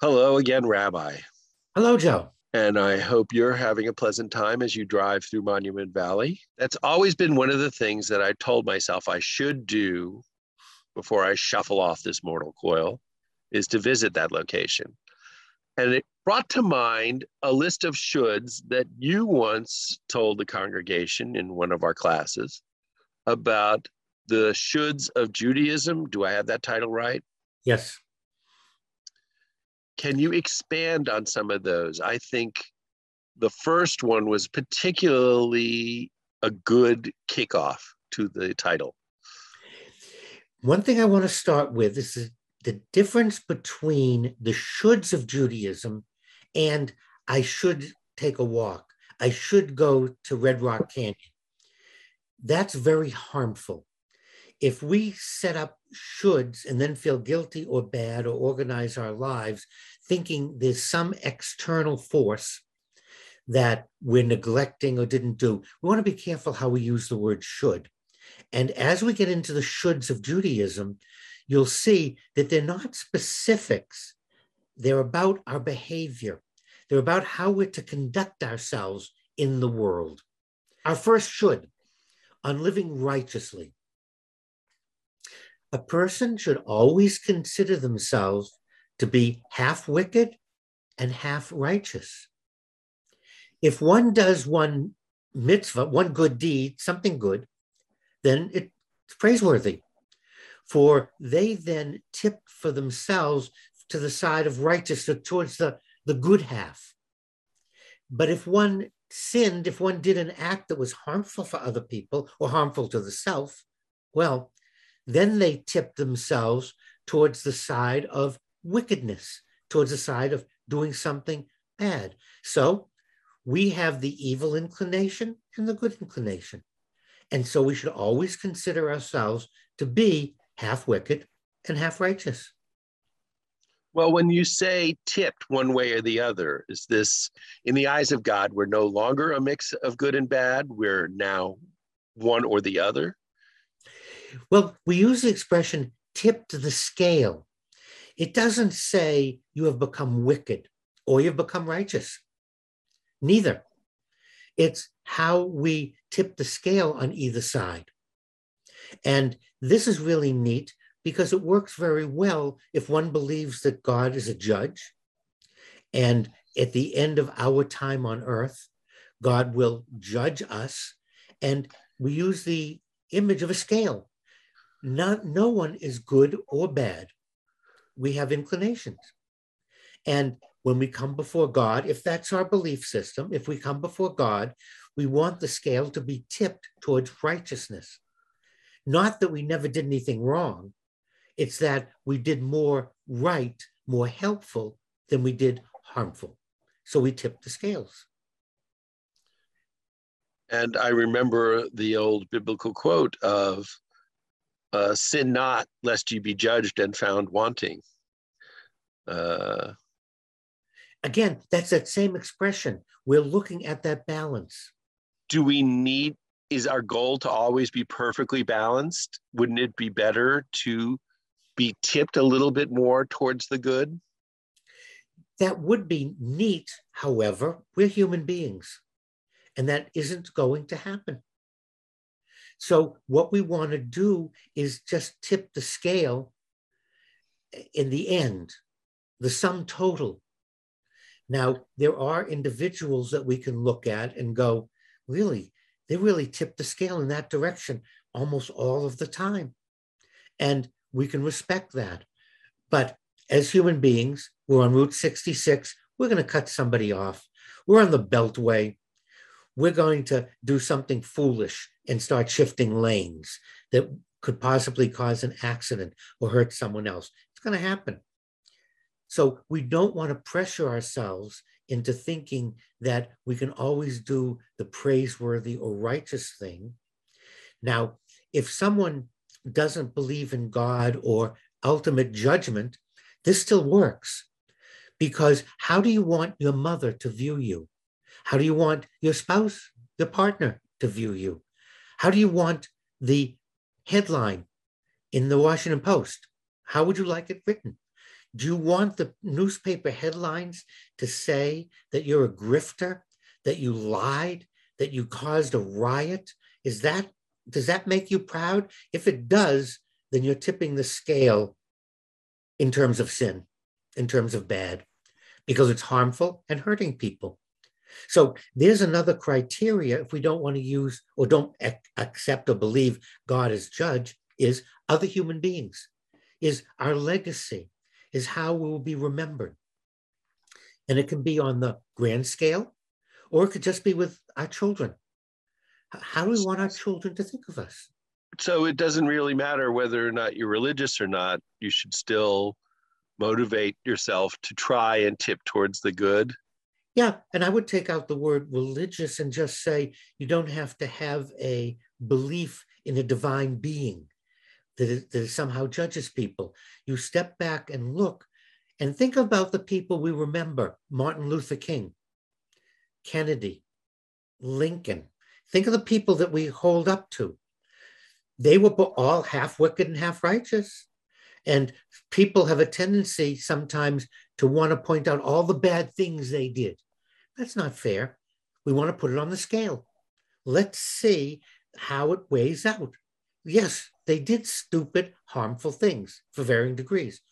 Hello again, Rabbi. Hello, Joe. And I hope you're having a pleasant time as you drive through Monument Valley. That's always been one of the things that I told myself I should do before I shuffle off this mortal coil is to visit that location. And it brought to mind a list of shoulds that you once told the congregation in one of our classes about the shoulds of Judaism. Do I have that title right? Yes. Can you expand on some of those? I think the first one was particularly a good kickoff to the title. One thing I want to start with is the difference between the shoulds of Judaism and I should take a walk, I should go to Red Rock Canyon. That's very harmful. If we set up shoulds and then feel guilty or bad or organize our lives thinking there's some external force that we're neglecting or didn't do. We want to be careful how we use the word should. And as we get into the shoulds of Judaism, you'll see that they're not specifics. They're about our behavior. They're about how we're to conduct ourselves in the world. Our first should on living righteously. A person should always consider themselves to be half wicked and half righteous. If one does one mitzvah, one good deed, something good, then it's praiseworthy. For they then tip for themselves to the side of righteousness, towards the, the good half. But if one sinned, if one did an act that was harmful for other people or harmful to the self, well, then they tip themselves towards the side of wickedness, towards the side of doing something bad. So we have the evil inclination and the good inclination. And so we should always consider ourselves to be half wicked and half righteous. Well, when you say tipped one way or the other, is this in the eyes of God, we're no longer a mix of good and bad? We're now one or the other? Well, we use the expression tipped the scale. It doesn't say you have become wicked or you've become righteous. Neither. It's how we tip the scale on either side. And this is really neat because it works very well if one believes that God is a judge. And at the end of our time on earth, God will judge us. And we use the image of a scale. Not, no one is good or bad. We have inclinations. And when we come before God, if that's our belief system, if we come before God, we want the scale to be tipped towards righteousness. Not that we never did anything wrong, it's that we did more right, more helpful than we did harmful. So we tipped the scales. And I remember the old biblical quote of uh, sin not, lest you be judged and found wanting. Uh, Again, that's that same expression. We're looking at that balance. Do we need, is our goal to always be perfectly balanced? Wouldn't it be better to be tipped a little bit more towards the good? That would be neat. However, we're human beings, and that isn't going to happen. So, what we want to do is just tip the scale in the end, the sum total. Now, there are individuals that we can look at and go, really, they really tip the scale in that direction almost all of the time. And we can respect that. But as human beings, we're on Route 66, we're going to cut somebody off. We're on the Beltway. We're going to do something foolish and start shifting lanes that could possibly cause an accident or hurt someone else. It's going to happen. So we don't want to pressure ourselves into thinking that we can always do the praiseworthy or righteous thing. Now, if someone doesn't believe in God or ultimate judgment, this still works. Because how do you want your mother to view you? How do you want your spouse, the partner, to view you? How do you want the headline in the Washington Post? How would you like it written? Do you want the newspaper headlines to say that you're a grifter, that you lied, that you caused a riot? Is that does that make you proud? If it does, then you're tipping the scale in terms of sin, in terms of bad, because it's harmful and hurting people. So there's another criteria if we don't want to use or don't ac- accept or believe God as judge is other human beings, is our legacy, is how we will be remembered. And it can be on the grand scale, or it could just be with our children. How do we want our children to think of us? So it doesn't really matter whether or not you're religious or not. You should still motivate yourself to try and tip towards the good. Yeah, and I would take out the word religious and just say you don't have to have a belief in a divine being that, that somehow judges people. You step back and look and think about the people we remember Martin Luther King, Kennedy, Lincoln. Think of the people that we hold up to. They were all half wicked and half righteous. And people have a tendency sometimes to want to point out all the bad things they did. That's not fair. We want to put it on the scale. Let's see how it weighs out. Yes, they did stupid, harmful things for varying degrees,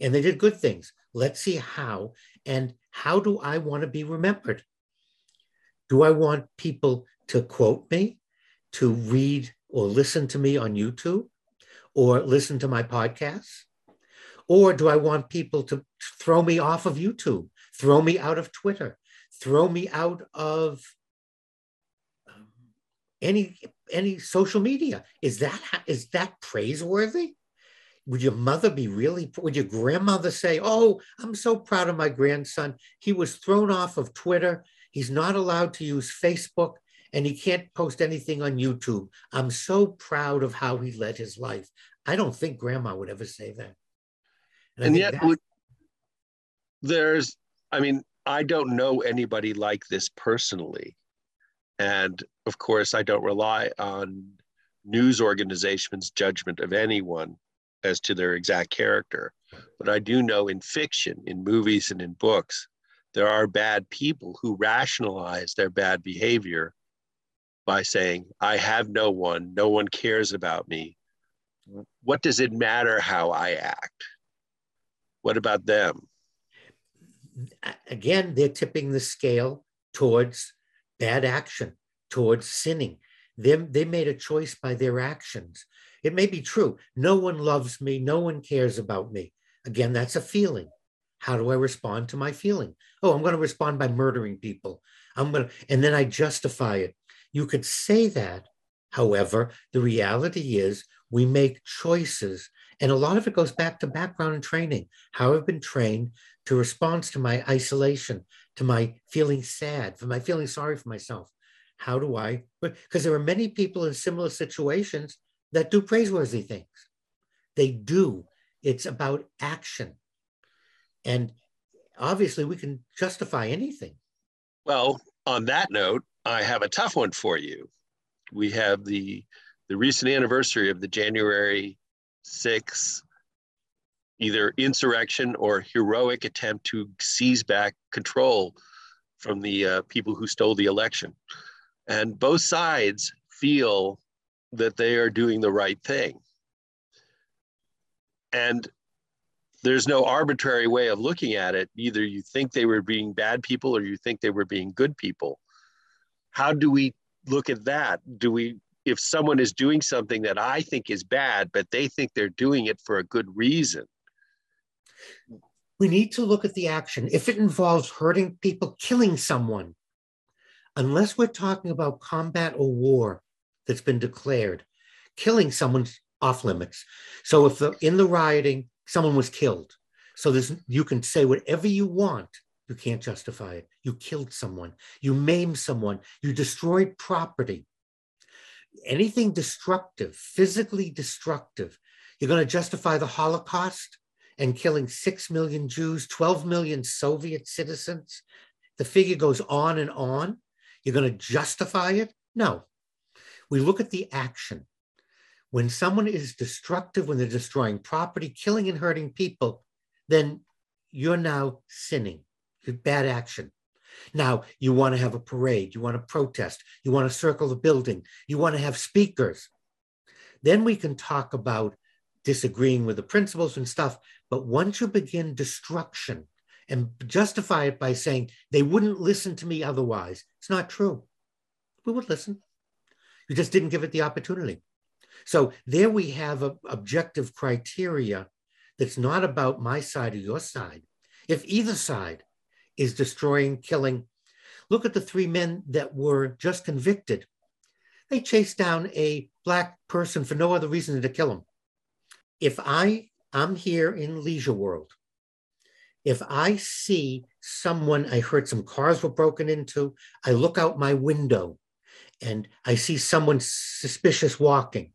and they did good things. Let's see how. And how do I want to be remembered? Do I want people to quote me, to read or listen to me on YouTube? or listen to my podcasts? Or do I want people to throw me off of YouTube, throw me out of Twitter, throw me out of um, any any social media? Is that is that praiseworthy? Would your mother be really? Would your grandmother say, "Oh, I'm so proud of my grandson. He was thrown off of Twitter. He's not allowed to use Facebook and he can't post anything on YouTube. I'm so proud of how he led his life. I don't think grandma would ever say that. And, and yet, would, there's, I mean, I don't know anybody like this personally. And of course, I don't rely on news organizations' judgment of anyone as to their exact character. But I do know in fiction, in movies, and in books, there are bad people who rationalize their bad behavior by saying, I have no one, no one cares about me. What does it matter how I act? What about them? Again, they're tipping the scale towards bad action, towards sinning. They, they made a choice by their actions. It may be true. No one loves me. No one cares about me. Again, that's a feeling. How do I respond to my feeling? Oh, I'm going to respond by murdering people. I'm going to, and then I justify it. You could say that. However, the reality is we make choices. And a lot of it goes back to background and training, how I've been trained to respond to my isolation, to my feeling sad, for my feeling sorry for myself. How do I? Because there are many people in similar situations that do praiseworthy things. They do. It's about action. And obviously, we can justify anything. Well, on that note, I have a tough one for you. We have the the recent anniversary of the January 6th either insurrection or heroic attempt to seize back control from the uh, people who stole the election. And both sides feel that they are doing the right thing. And there's no arbitrary way of looking at it. Either you think they were being bad people or you think they were being good people how do we look at that? Do we, if someone is doing something that I think is bad, but they think they're doing it for a good reason? We need to look at the action. If it involves hurting people, killing someone, unless we're talking about combat or war that's been declared, killing someone's off limits. So if the, in the rioting, someone was killed, so you can say whatever you want you can't justify it. You killed someone, you maimed someone, you destroyed property. Anything destructive, physically destructive, you're going to justify the Holocaust and killing 6 million Jews, 12 million Soviet citizens. The figure goes on and on. You're going to justify it? No. We look at the action. When someone is destructive, when they're destroying property, killing and hurting people, then you're now sinning, bad action. Now, you want to have a parade, you want to protest, you want to circle the building, you want to have speakers. Then we can talk about disagreeing with the principles and stuff. But once you begin destruction and justify it by saying they wouldn't listen to me otherwise, it's not true. We would listen. You just didn't give it the opportunity. So there we have a objective criteria that's not about my side or your side. If either side is destroying, killing, look at the three men that were just convicted. They chased down a black person for no other reason than to kill him. If I I'm here in leisure world, if I see someone, I heard some cars were broken into, I look out my window and I see someone suspicious walking.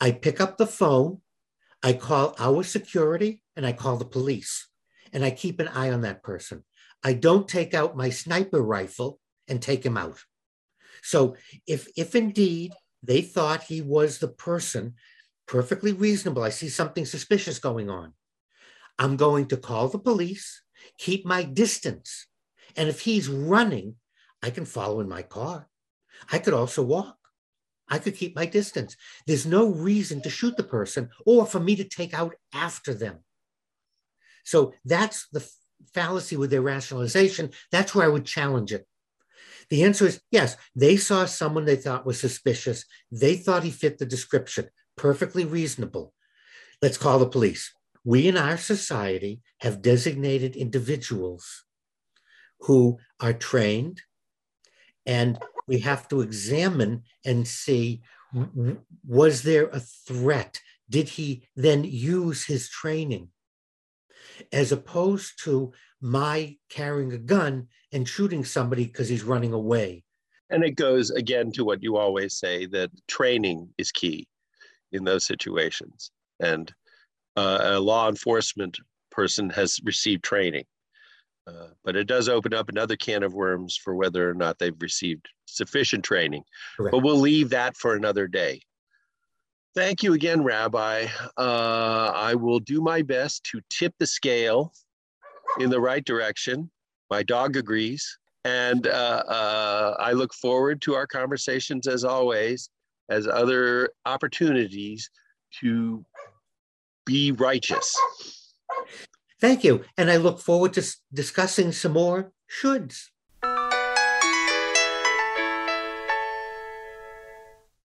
I pick up the phone, I call our security, and I call the police, and I keep an eye on that person. I don't take out my sniper rifle and take him out. So if if indeed they thought he was the person, perfectly reasonable. I see something suspicious going on. I'm going to call the police, keep my distance. And if he's running, I can follow in my car. I could also walk. I could keep my distance. There's no reason to shoot the person or for me to take out after them. So that's the fallacy with their rationalization. That's where I would challenge it. The answer is yes, they saw someone they thought was suspicious. They thought he fit the description. Perfectly reasonable. Let's call the police. We in our society have designated individuals who are trained, and we have to examine and see was there a threat? Did he then use his training? As opposed to my carrying a gun and shooting somebody because he's running away. And it goes again to what you always say that training is key in those situations. And uh, a law enforcement person has received training. Uh, but it does open up another can of worms for whether or not they've received sufficient training. Correct. But we'll leave that for another day. Thank you again, Rabbi. Uh, I will do my best to tip the scale in the right direction. My dog agrees. And uh, uh, I look forward to our conversations as always, as other opportunities to be righteous. Thank you. And I look forward to discussing some more shoulds.